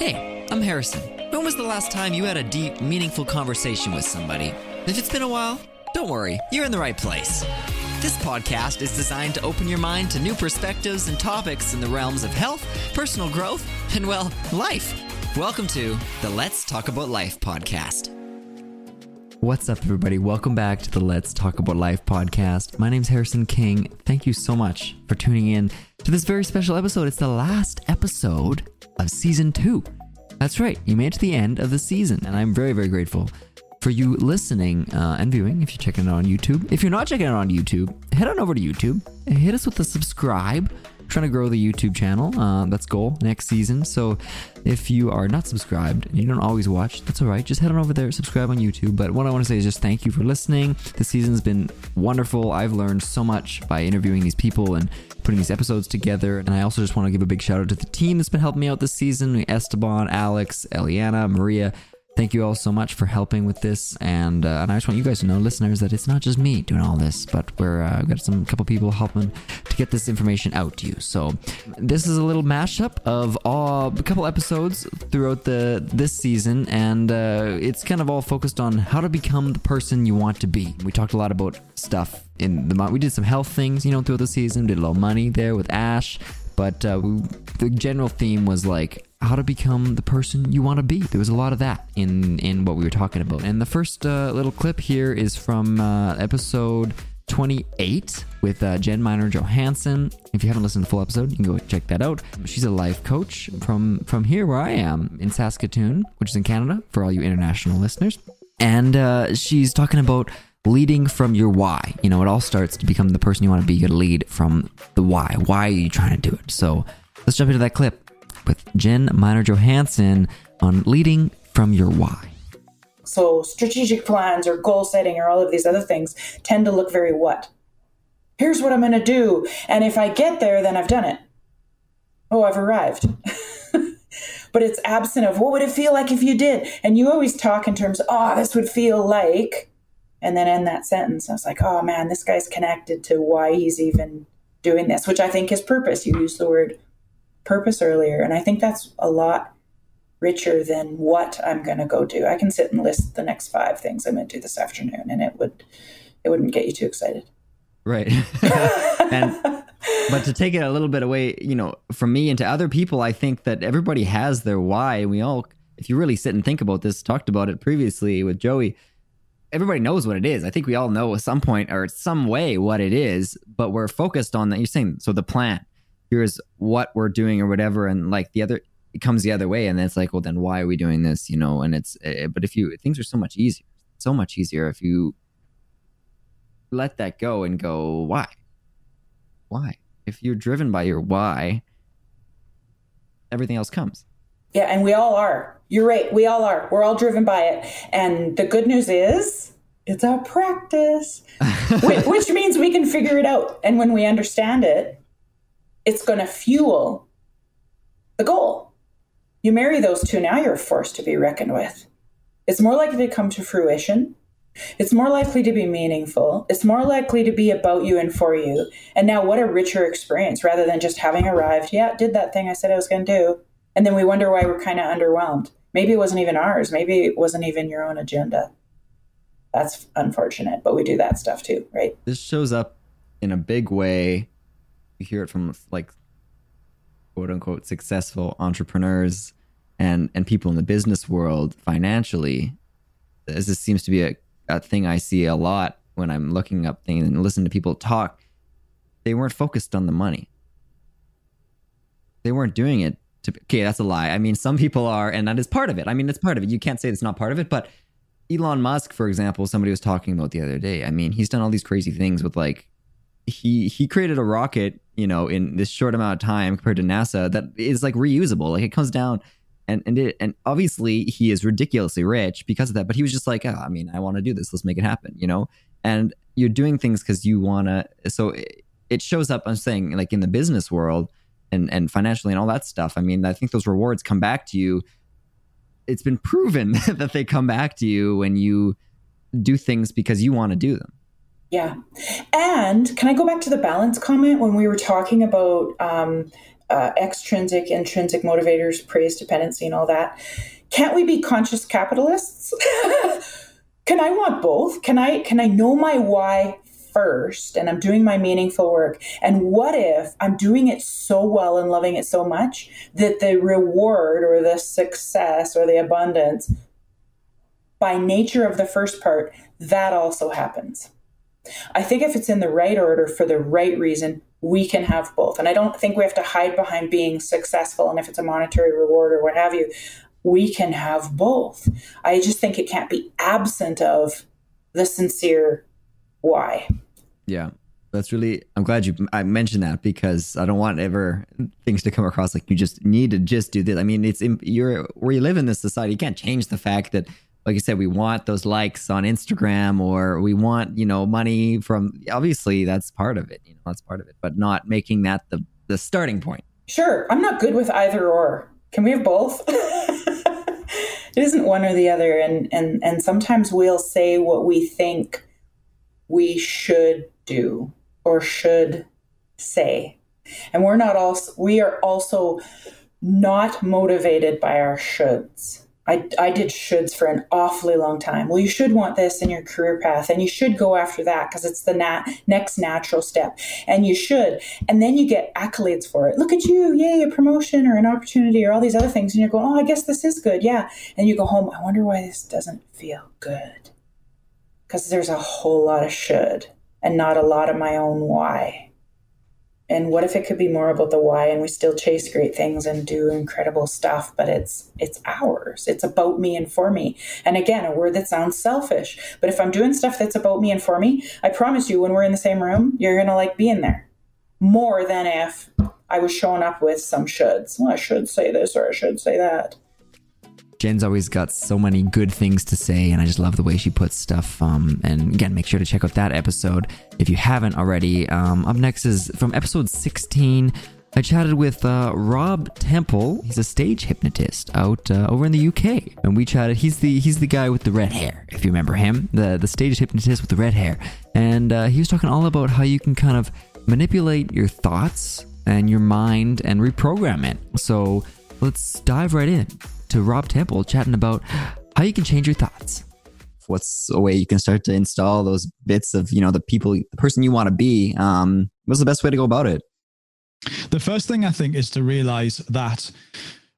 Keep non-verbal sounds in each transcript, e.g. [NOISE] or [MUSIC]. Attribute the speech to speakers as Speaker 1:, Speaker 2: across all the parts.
Speaker 1: Hey, I'm Harrison. When was the last time you had a deep, meaningful conversation with somebody? If it's been a while, don't worry, you're in the right place. This podcast is designed to open your mind to new perspectives and topics in the realms of health, personal growth, and, well, life. Welcome to the Let's Talk About Life podcast. What's up, everybody? Welcome back to the Let's Talk About Life podcast. My name's Harrison King. Thank you so much for tuning in to this very special episode. It's the last episode of season two. That's right, you made it to the end of the season, and I'm very, very grateful for you listening uh, and viewing if you're checking it out on YouTube. If you're not checking it out on YouTube, head on over to YouTube and hit us with a subscribe. Trying to grow the YouTube channel. Uh, that's goal next season. So if you are not subscribed and you don't always watch, that's all right. Just head on over there, subscribe on YouTube. But what I want to say is just thank you for listening. This season's been wonderful. I've learned so much by interviewing these people and putting these episodes together. And I also just want to give a big shout out to the team that's been helping me out this season Esteban, Alex, Eliana, Maria. Thank you all so much for helping with this, and uh, and I just want you guys to know, listeners, that it's not just me doing all this, but we're uh, got some couple people helping to get this information out to you. So this is a little mashup of all, a couple episodes throughout the this season, and uh, it's kind of all focused on how to become the person you want to be. We talked a lot about stuff in the we did some health things, you know, throughout the season. Did a little money there with Ash, but uh, we, the general theme was like how to become the person you want to be. There was a lot of that in in what we were talking about. And the first uh, little clip here is from uh, episode 28 with uh, Jen Miner Johansson. If you haven't listened to the full episode, you can go check that out. She's a life coach from from here where I am in Saskatoon, which is in Canada for all you international listeners. And uh, she's talking about leading from your why. You know, it all starts to become the person you want to be. You got to lead from the why. Why are you trying to do it? So let's jump into that clip with Jen Miner Johansson on leading from your why.
Speaker 2: So, strategic plans or goal setting or all of these other things tend to look very what? Here's what I'm going to do. And if I get there, then I've done it. Oh, I've arrived. [LAUGHS] but it's absent of what would it feel like if you did? And you always talk in terms oh, this would feel like, and then end that sentence. I was like, oh man, this guy's connected to why he's even doing this, which I think is purpose. You use the word purpose earlier. And I think that's a lot richer than what I'm going to go do. I can sit and list the next five things I'm going to do this afternoon, and it would it wouldn't get you too excited.
Speaker 1: Right. [LAUGHS] and but to take it a little bit away, you know, from me and to other people, I think that everybody has their why. We all, if you really sit and think about this, talked about it previously with Joey. Everybody knows what it is. I think we all know at some point or some way what it is, but we're focused on that. You're saying so the plan here's what we're doing or whatever and like the other it comes the other way and then it's like well then why are we doing this you know? And it's uh, but if you things are so much easier so much easier if you let that go and go why? Why? If you're driven by your why everything else comes.
Speaker 2: Yeah and we all are. You're right we all are. We're all driven by it. And the good news is it's a practice. [LAUGHS] Which means we can figure it out and when we understand it it's going to fuel the goal. You marry those two, now you're forced to be reckoned with. It's more likely to come to fruition. It's more likely to be meaningful. It's more likely to be about you and for you. And now, what a richer experience rather than just having arrived, yeah, did that thing I said I was going to do. And then we wonder why we're kind of underwhelmed. Maybe it wasn't even ours. Maybe it wasn't even your own agenda. That's unfortunate, but we do that stuff too, right?
Speaker 1: This shows up in a big way you hear it from like quote unquote successful entrepreneurs and and people in the business world financially as this seems to be a, a thing i see a lot when i'm looking up things and listen to people talk. They weren't focused on the money. They weren't doing it to okay that's a lie. I mean some people are and that is part of it. I mean it's part of it. You can't say it's not part of it but elon musk for example somebody was talking about the other day. I mean he's done all these crazy things with like he he created a rocket you know, in this short amount of time compared to NASA that is like reusable. Like it comes down and and it, and obviously he is ridiculously rich because of that. But he was just like, oh, I mean, I want to do this. Let's make it happen, you know. And you're doing things because you want to. So it, it shows up. I'm saying like in the business world and and financially and all that stuff. I mean, I think those rewards come back to you. It's been proven [LAUGHS] that they come back to you when you do things because you want to do them.
Speaker 2: Yeah. And can I go back to the balance comment when we were talking about um, uh, extrinsic, intrinsic motivators, praise, dependency, and all that. Can't we be conscious capitalists? [LAUGHS] can I want both? Can I can I know my why first and I'm doing my meaningful work? And what if I'm doing it so well and loving it so much that the reward or the success or the abundance by nature of the first part, that also happens. I think if it's in the right order for the right reason, we can have both. And I don't think we have to hide behind being successful and if it's a monetary reward or what have you we can have both. I just think it can't be absent of the sincere why.
Speaker 1: Yeah. That's really I'm glad you I mentioned that because I don't want ever things to come across like you just need to just do this. I mean, it's you're where you live in this society, you can't change the fact that like you said, we want those likes on Instagram or we want, you know, money from obviously that's part of it. You know, that's part of it, but not making that the the starting point.
Speaker 2: Sure. I'm not good with either or. Can we have both? [LAUGHS] it isn't one or the other and and and sometimes we'll say what we think we should do or should say and we're not also we are also not motivated by our shoulds I, I did shoulds for an awfully long time. Well, you should want this in your career path, and you should go after that because it's the nat- next natural step. And you should. And then you get accolades for it. Look at you, yay, a promotion or an opportunity or all these other things. And you're going, oh, I guess this is good. Yeah. And you go home, I wonder why this doesn't feel good. Because there's a whole lot of should and not a lot of my own why and what if it could be more about the why and we still chase great things and do incredible stuff but it's it's ours. It's about me and for me. And again a word that sounds selfish but if i'm doing stuff that's about me and for me i promise you when we're in the same room you're gonna like being there. More than if i was showing up with some shoulds. Well i should say this or i should say that
Speaker 1: Jen's always got so many good things to say, and I just love the way she puts stuff. Um, and again, make sure to check out that episode if you haven't already. Um, up next is from episode 16. I chatted with uh, Rob Temple. He's a stage hypnotist out uh, over in the UK, and we chatted. He's the he's the guy with the red hair, if you remember him, the the stage hypnotist with the red hair. And uh, he was talking all about how you can kind of manipulate your thoughts and your mind and reprogram it. So let's dive right in to Rob Temple chatting about how you can change your thoughts. What's a way you can start to install those bits of, you know, the people, the person you want to be? Um, what's the best way to go about it?
Speaker 3: The first thing I think is to realize that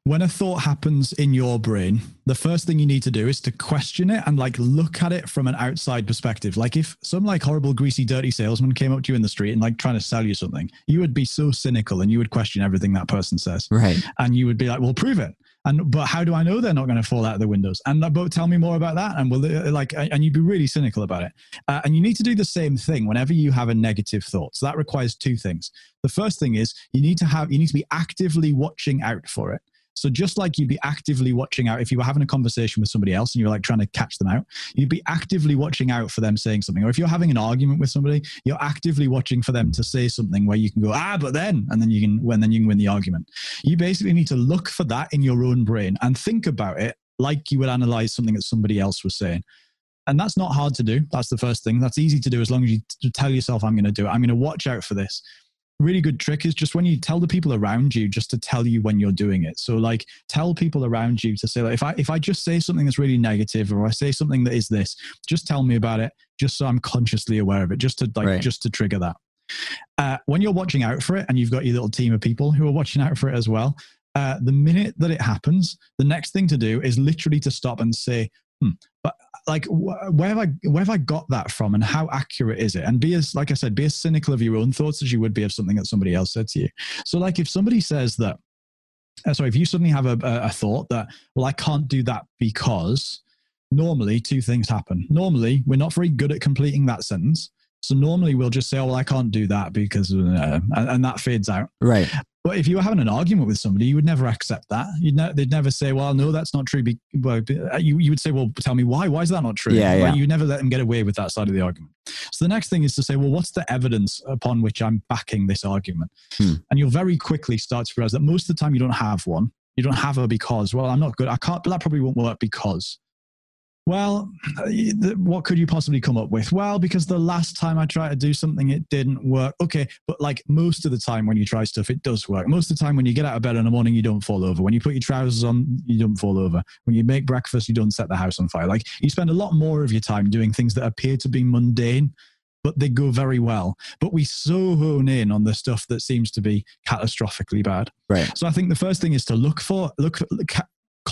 Speaker 3: when a thought happens in your brain, the first thing you need to do is to question it and like look at it from an outside perspective. Like if some like horrible, greasy, dirty salesman came up to you in the street and like trying to sell you something, you would be so cynical and you would question everything that person says.
Speaker 1: Right.
Speaker 3: And you would be like, well, prove it. And but how do I know they're not going to fall out of the windows? And uh, but tell me more about that. And will uh, like and you'd be really cynical about it. Uh, and you need to do the same thing whenever you have a negative thought. So that requires two things. The first thing is you need to have you need to be actively watching out for it. So just like you'd be actively watching out if you were having a conversation with somebody else and you were like trying to catch them out, you'd be actively watching out for them saying something. Or if you're having an argument with somebody, you're actively watching for them to say something where you can go, ah, but then, and then you can when then you can win the argument. You basically need to look for that in your own brain and think about it like you would analyze something that somebody else was saying. And that's not hard to do. That's the first thing. That's easy to do as long as you tell yourself, I'm going to do it. I'm going to watch out for this really good trick is just when you tell the people around you just to tell you when you're doing it so like tell people around you to say like if i if i just say something that's really negative or i say something that is this just tell me about it just so i'm consciously aware of it just to like right. just to trigger that uh, when you're watching out for it and you've got your little team of people who are watching out for it as well uh, the minute that it happens the next thing to do is literally to stop and say hmm, but like where have I where have I got that from and how accurate is it? And be as like I said, be as cynical of your own thoughts as you would be of something that somebody else said to you. So like if somebody says that, uh, sorry, if you suddenly have a, a, a thought that well I can't do that because normally two things happen. Normally we're not very good at completing that sentence. So normally we'll just say, "Oh, well, I can't do that because," uh, and, and, that fades out.
Speaker 1: Right.
Speaker 3: But if you were having an argument with somebody, you would never accept that. You'd ne- they'd never say, "Well, no, that's not true." Be- well, uh, you you would say, "Well, tell me why? Why is that not true?"
Speaker 1: Yeah, yeah.
Speaker 3: You never let them get away with that side of the argument. So the next thing is to say, "Well, what's the evidence upon which I'm backing this argument?" Hmm. And you'll very quickly start to realize that most of the time you don't have one. You don't have a because. Well, I'm not good. I can't. But that probably won't work because. Well, what could you possibly come up with? Well, because the last time I tried to do something, it didn't work. Okay, but like most of the time when you try stuff, it does work. Most of the time when you get out of bed in the morning, you don't fall over. When you put your trousers on, you don't fall over. When you make breakfast, you don't set the house on fire. Like you spend a lot more of your time doing things that appear to be mundane, but they go very well. But we so hone in on the stuff that seems to be catastrophically bad.
Speaker 1: Right.
Speaker 3: So I think the first thing is to look for look, look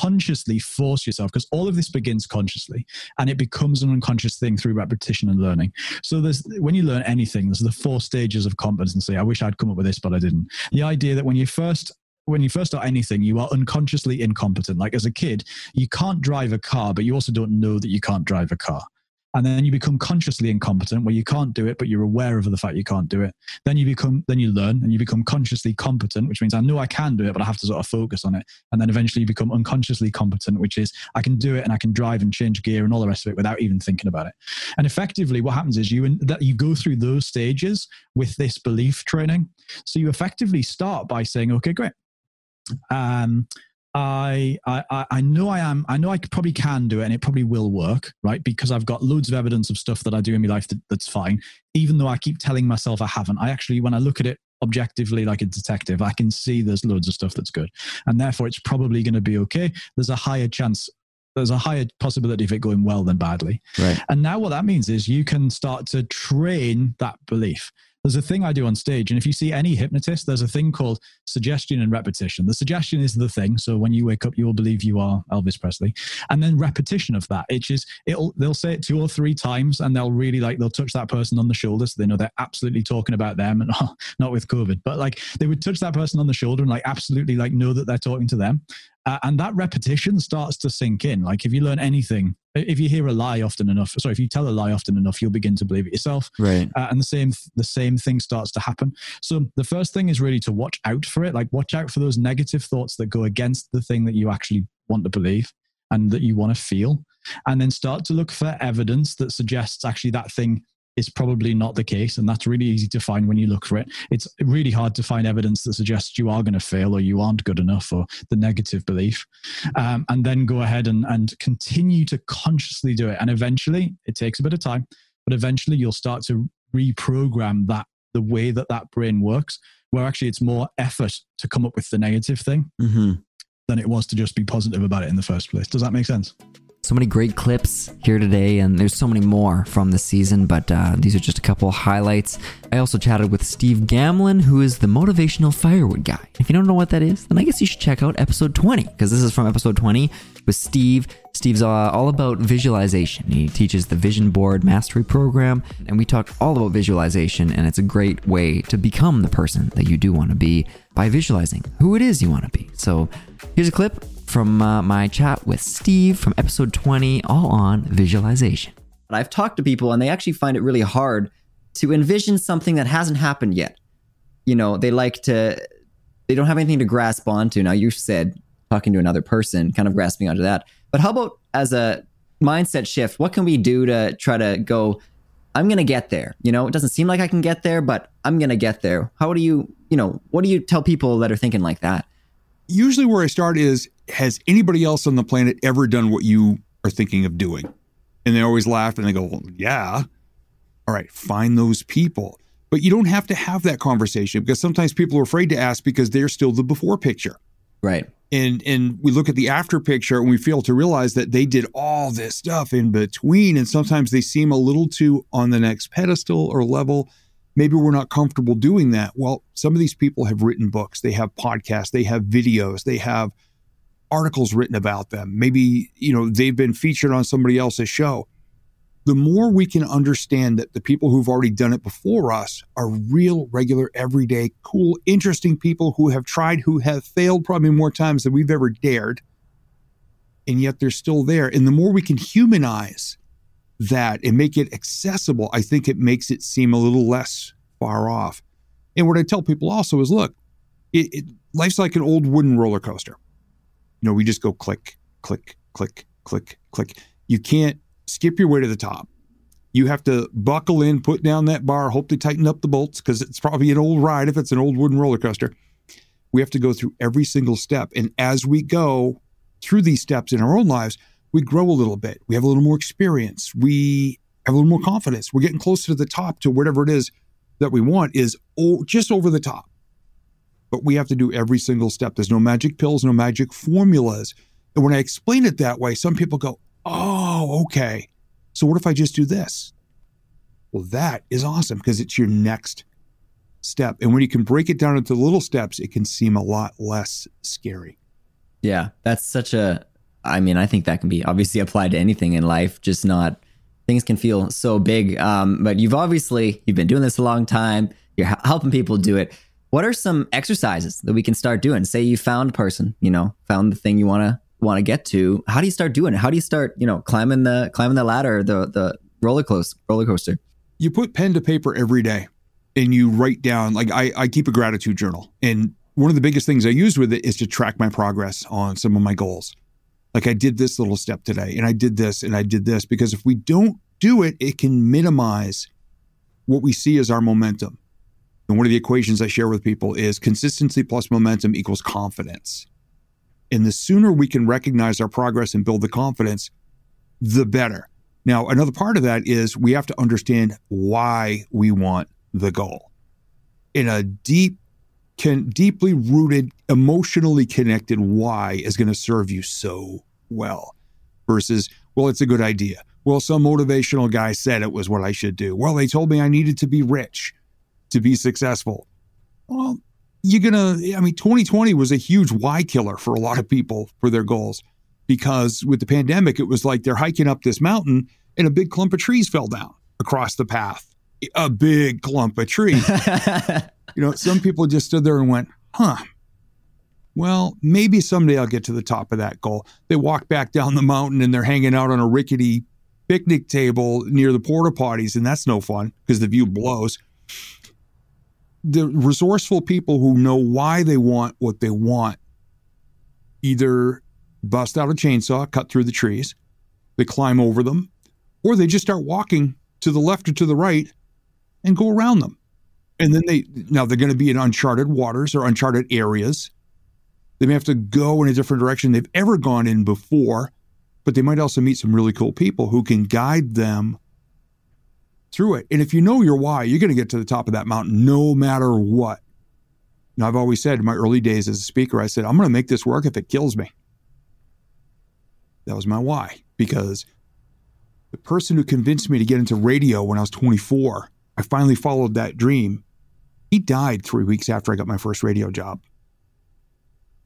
Speaker 3: consciously force yourself because all of this begins consciously and it becomes an unconscious thing through repetition and learning. So there's when you learn anything there's the four stages of competency i wish i'd come up with this but i didn't. The idea that when you first when you first start anything, you are unconsciously incompetent. Like as a kid, you can't drive a car, but you also don't know that you can't drive a car and then you become consciously incompetent where you can't do it but you're aware of the fact you can't do it. Then you become then you learn and you become consciously competent which means i know i can do it but i have to sort of focus on it. And then eventually you become unconsciously competent which is i can do it and i can drive and change gear and all the rest of it without even thinking about it. And effectively what happens is you and that you go through those stages with this belief training. So you effectively start by saying okay great. Um I, I I know I am I know I probably can do it and it probably will work right? Because I've got loads of evidence of stuff that I do in my life that, that's fine. Even though I keep telling myself I haven't I actually when I look at it objectively like a detective I can see there's loads of stuff that's good. And therefore it's probably going to be okay. There's a higher chance there's a higher possibility of it going well than badly.
Speaker 1: Right.
Speaker 3: And now what that means is you can start to train that belief there's a thing I do on stage. And if you see any hypnotist, there's a thing called suggestion and repetition. The suggestion is the thing. So when you wake up, you will believe you are Elvis Presley. And then repetition of that, which is it'll they'll say it two or three times and they'll really like they'll touch that person on the shoulder. So they know they're absolutely talking about them and [LAUGHS] not with COVID. But like they would touch that person on the shoulder and like absolutely like know that they're talking to them. Uh, and that repetition starts to sink in. Like if you learn anything, if you hear a lie often enough, sorry, if you tell a lie often enough, you'll begin to believe it yourself.
Speaker 1: Right.
Speaker 3: Uh, and the same the same thing starts to happen. So the first thing is really to watch out for it. Like watch out for those negative thoughts that go against the thing that you actually want to believe and that you want to feel. And then start to look for evidence that suggests actually that thing is probably not the case. And that's really easy to find when you look for it. It's really hard to find evidence that suggests you are going to fail or you aren't good enough or the negative belief. Um, and then go ahead and, and continue to consciously do it. And eventually, it takes a bit of time, but eventually you'll start to reprogram that the way that that brain works, where actually it's more effort to come up with the negative thing
Speaker 1: mm-hmm.
Speaker 3: than it was to just be positive about it in the first place. Does that make sense?
Speaker 1: So many great clips here today, and there's so many more from the season, but uh, these are just a couple highlights. I also chatted with Steve Gamlin, who is the motivational firewood guy. If you don't know what that is, then I guess you should check out episode 20, because this is from episode 20 with Steve. Steve's uh, all about visualization. He teaches the Vision Board Mastery Program, and we talk all about visualization, and it's a great way to become the person that you do want to be by visualizing who it is you want to be. So here's a clip from uh, my chat with Steve from episode 20, all on visualization. I've talked to people and they actually find it really hard to envision something that hasn't happened yet. You know, they like to, they don't have anything to grasp onto. Now, you said talking to another person, kind of grasping onto that. But how about as a mindset shift, what can we do to try to go, I'm going to get there? You know, it doesn't seem like I can get there, but I'm going to get there. How do you, you know, what do you tell people that are thinking like that?
Speaker 4: Usually, where I start is has anybody else on the planet ever done what you are thinking of doing? And they always laugh and they go, well, yeah. All right, find those people. But you don't have to have that conversation because sometimes people are afraid to ask because they're still the before picture.
Speaker 1: Right.
Speaker 4: And and we look at the after picture and we fail to realize that they did all this stuff in between. And sometimes they seem a little too on the next pedestal or level. Maybe we're not comfortable doing that. Well, some of these people have written books, they have podcasts, they have videos, they have articles written about them. Maybe, you know, they've been featured on somebody else's show. The more we can understand that the people who've already done it before us are real, regular, everyday, cool, interesting people who have tried, who have failed probably more times than we've ever dared. And yet they're still there. And the more we can humanize that and make it accessible, I think it makes it seem a little less far off. And what I tell people also is look, it, it, life's like an old wooden roller coaster you know, we just go click, click, click, click, click. You can't skip your way to the top. You have to buckle in, put down that bar, hope they tighten up the bolts because it's probably an old ride if it's an old wooden roller coaster. We have to go through every single step. And as we go through these steps in our own lives, we grow a little bit. We have a little more experience. We have a little more confidence. We're getting closer to the top to whatever it is that we want is just over the top. But we have to do every single step. There's no magic pills, no magic formulas. And when I explain it that way, some people go, oh, okay. So what if I just do this? Well, that is awesome because it's your next step. And when you can break it down into little steps, it can seem a lot less scary.
Speaker 1: Yeah, that's such a I mean, I think that can be obviously [LAUGHS] applied to anything in life, just not things can feel so big. Um, but you've obviously you've been doing this a long time. You're helping people do it. What are some exercises that we can start doing? Say you found a person, you know, found the thing you want to want to get to. How do you start doing it? How do you start, you know, climbing the climbing the ladder, the the roller coaster, roller coaster?
Speaker 4: You put pen to paper every day, and you write down. Like I, I keep a gratitude journal, and one of the biggest things I use with it is to track my progress on some of my goals. Like I did this little step today and I did this and I did this because if we don't do it, it can minimize what we see as our momentum. And one of the equations I share with people is consistency plus momentum equals confidence. And the sooner we can recognize our progress and build the confidence, the better. Now, another part of that is we have to understand why we want the goal. In a deep can deeply rooted, emotionally connected why is going to serve you so well versus, well, it's a good idea. Well, some motivational guy said it was what I should do. Well, they told me I needed to be rich to be successful. Well, you're going to, I mean, 2020 was a huge why killer for a lot of people for their goals because with the pandemic, it was like they're hiking up this mountain and a big clump of trees fell down across the path. A big clump of trees. [LAUGHS] You know, some people just stood there and went, huh, well, maybe someday I'll get to the top of that goal. They walk back down the mountain and they're hanging out on a rickety picnic table near the porta potties, and that's no fun because the view blows. The resourceful people who know why they want what they want either bust out a chainsaw, cut through the trees, they climb over them, or they just start walking to the left or to the right and go around them. And then they now they're going to be in uncharted waters or uncharted areas. They may have to go in a different direction they've ever gone in before, but they might also meet some really cool people who can guide them through it. And if you know your why, you're going to get to the top of that mountain no matter what. Now, I've always said in my early days as a speaker, I said, I'm going to make this work if it kills me. That was my why, because the person who convinced me to get into radio when I was 24, I finally followed that dream he died three weeks after I got my first radio job.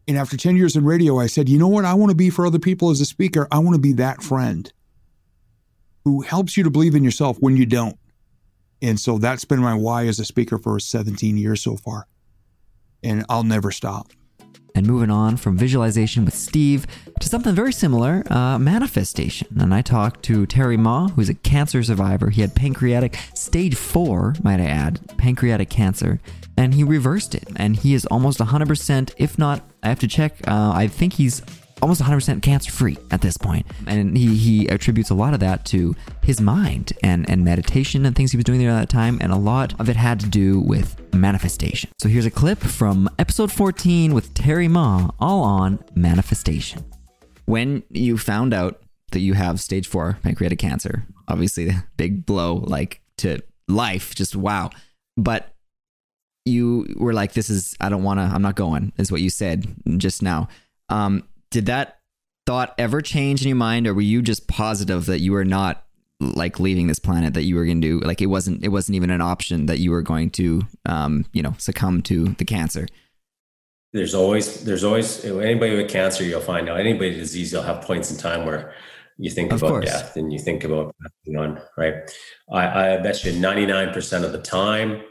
Speaker 4: And after 10 years in radio, I said, you know what I want to be for other people as a speaker? I want to be that friend who helps you to believe in yourself when you don't. And so that's been my why as a speaker for 17 years so far. And I'll never stop.
Speaker 1: And moving on from visualization with Steve to something very similar, uh, manifestation. And I talked to Terry Ma, who's a cancer survivor. He had pancreatic stage four, might I add, pancreatic cancer, and he reversed it. And he is almost 100%, if not, I have to check, uh, I think he's almost 100% cancer free at this point. And he, he attributes a lot of that to his mind and, and meditation and things he was doing there at that time. And a lot of it had to do with manifestation. So here's a clip from episode 14 with Terry Ma, all on manifestation. When you found out that you have stage four pancreatic cancer, obviously, big blow like to life, just wow. But you were like, this is, I don't want to, I'm not going, is what you said just now. Um, did that thought ever change in your mind or were you just positive that you were not like leaving this planet that you were going to do? Like it wasn't it wasn't even an option that you were going to um you know succumb to the cancer?
Speaker 5: There's always there's always anybody with cancer you'll find out. Anybody with disease you'll have points in time where you think of about course. death and you think about passing on right? I i bet you 99% of the time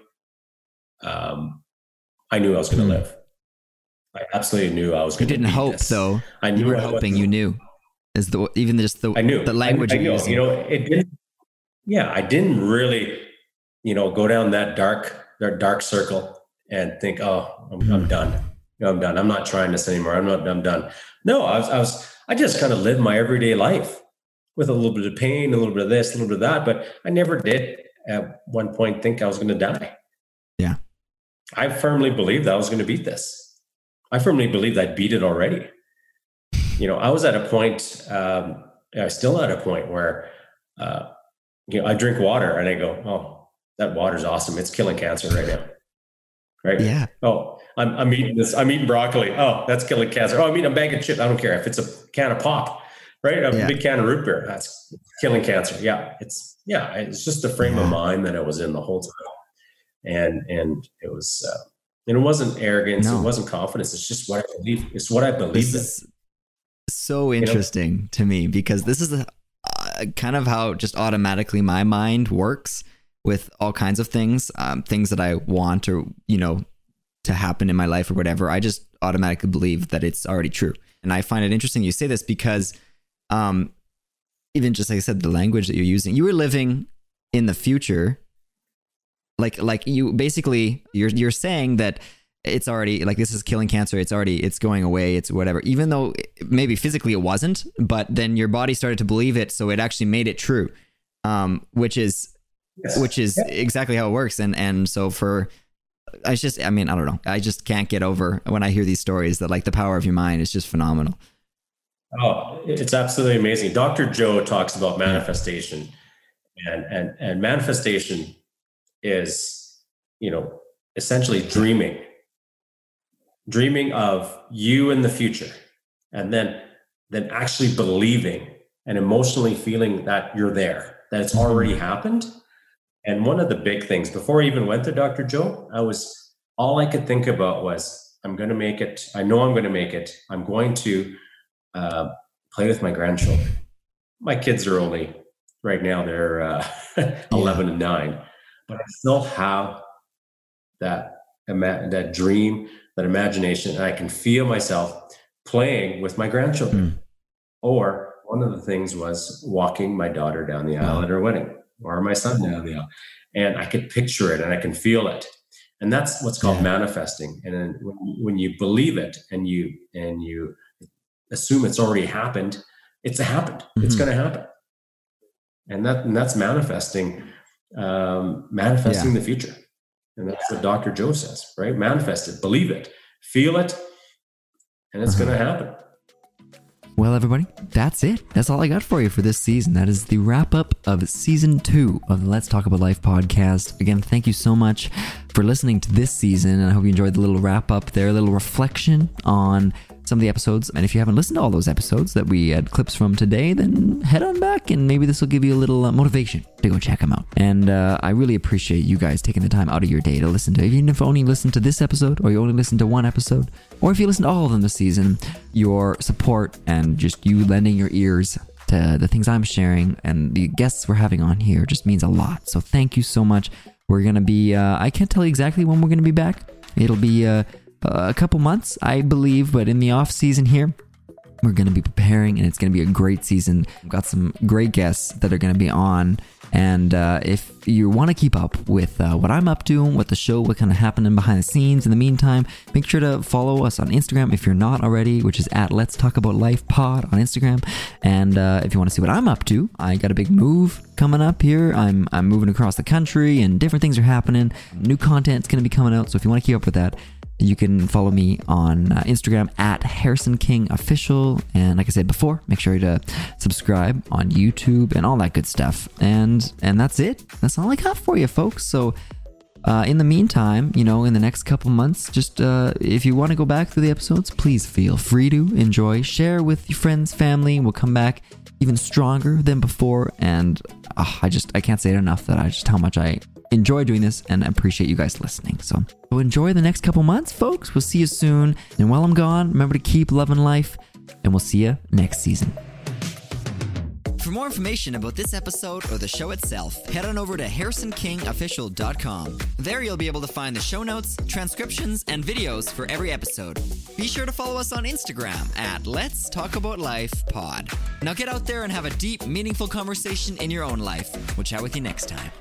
Speaker 5: um i knew i was going to mm. live I absolutely knew I was going
Speaker 1: to. You didn't hope,
Speaker 5: this.
Speaker 1: though. I knew you were hoping. You knew, is the even just the
Speaker 5: I knew
Speaker 1: the language
Speaker 5: I, I knew. You know, it didn't. Yeah, I didn't really, you know, go down that dark that dark circle and think, oh, I'm, I'm hmm. done. I'm done. I'm not trying this anymore. I'm not. I'm done. No, I was. I was. I just kind of lived my everyday life with a little bit of pain, a little bit of this, a little bit of that, but I never did at one point think I was going to die.
Speaker 1: Yeah.
Speaker 5: I firmly believed I was going to beat this. I firmly believe I beat it already. You know, I was at a point um, I still at a point where, uh, you know, I drink water and I go, oh, that water's awesome. It's killing cancer right now. Right.
Speaker 1: Yeah.
Speaker 5: Oh, I'm, I'm eating this. I'm eating broccoli. Oh, that's killing cancer. Oh, I'm eating a bag of chips. I don't care if it's a can of pop, right? A yeah. big can of root beer. That's killing cancer. Yeah. It's, yeah. It's just the frame yeah. of mind that I was in the whole time. And, and it was, uh, and it wasn't arrogance. No. It wasn't confidence. It's just what I believe. It's what I believe this in.
Speaker 1: so interesting you know? to me because this is a, uh, kind of how just automatically my mind works with all kinds of things, um, things that I want or you know to happen in my life or whatever. I just automatically believe that it's already true, and I find it interesting you say this because, um, even just like I said, the language that you're using, you were living in the future like like you basically you're you're saying that it's already like this is killing cancer. It's already it's going away. It's whatever. Even though maybe physically it wasn't but then your body started to believe it so it actually made it true um which is yes. which is yeah. exactly how it works. And and so for i just i mean i don't know. I just can't get over when i hear these stories that like the power of your mind is just phenomenal.
Speaker 5: Oh it's absolutely amazing. Dr joe talks about manifestation. And and and manifestation is, you know, essentially dreaming, dreaming of you in the future, and then then actually believing and emotionally feeling that you're there, that it's already happened. And one of the big things before I even went to Dr. Joe, I was all I could think about was I'm going to make it. I know I'm going to make it. I'm going to uh, play with my grandchildren. My kids are only right now they're uh, [LAUGHS] 11 and 9 but I still have that that dream, that imagination, and I can feel myself playing with my grandchildren. Mm. Or one of the things was walking my daughter down the aisle at her wedding, or my son down the aisle, and I could picture it and I can feel it, and that's what's called yeah. manifesting. And then when, when you believe it and you and you assume it's already happened, it's happened. Mm-hmm. It's going to happen, and that and that's manifesting um, manifesting yeah. the future. And that's what Dr. Joe says, right? Manifest it, believe it, feel it, and it's uh-huh. going to happen.
Speaker 1: Well, everybody, that's it. That's all I got for you for this season. That is the wrap up of season two of the Let's Talk About Life podcast. Again, thank you so much for listening to this season. And I hope you enjoyed the little wrap up there, a little reflection on some of the episodes. And if you haven't listened to all those episodes that we had clips from today, then head on back and maybe this will give you a little uh, motivation to go check them out. And uh, I really appreciate you guys taking the time out of your day to listen to, even if you only listen to this episode or you only listen to one episode, or if you listen to all of them this season, your support and just you lending your ears to the things I'm sharing and the guests we're having on here just means a lot. So thank you so much. We're to be, uh, I can't tell you exactly when we're to be back. It'll be, uh, a couple months, I believe, but in the off season here, we're going to be preparing and it's going to be a great season. We've got some great guests that are going to be on. And uh, if you want to keep up with uh, what I'm up to, what the show, what kind of happening behind the scenes in the meantime, make sure to follow us on Instagram if you're not already, which is at Let's Talk About Life Pod on Instagram. And uh, if you want to see what I'm up to, I got a big move coming up here. I'm I'm moving across the country and different things are happening. New content's going to be coming out. So if you want to keep up with that, you can follow me on uh, Instagram at Harrison King Official. And like I said before, make sure to subscribe on YouTube and all that good stuff. And and that's it. That's all I got for you, folks. So uh, in the meantime, you know, in the next couple months, just uh, if you want to go back through the episodes, please feel free to enjoy, share with your friends, family. We'll come back even stronger than before. And uh, I just I can't say it enough that I just how much I enjoy doing this and I appreciate you guys listening. So, so enjoy the next couple months, folks. We'll see you soon. And while I'm gone, remember to keep loving life, and we'll see you next season.
Speaker 6: For more information about this episode or the show itself, head on over to harrisonkingofficial.com. There you'll be able to find the show notes, transcriptions, and videos for every episode. Be sure to follow us on Instagram at Let's Talk About Life Pod. Now get out there and have a deep, meaningful conversation in your own life. We'll chat with you next time.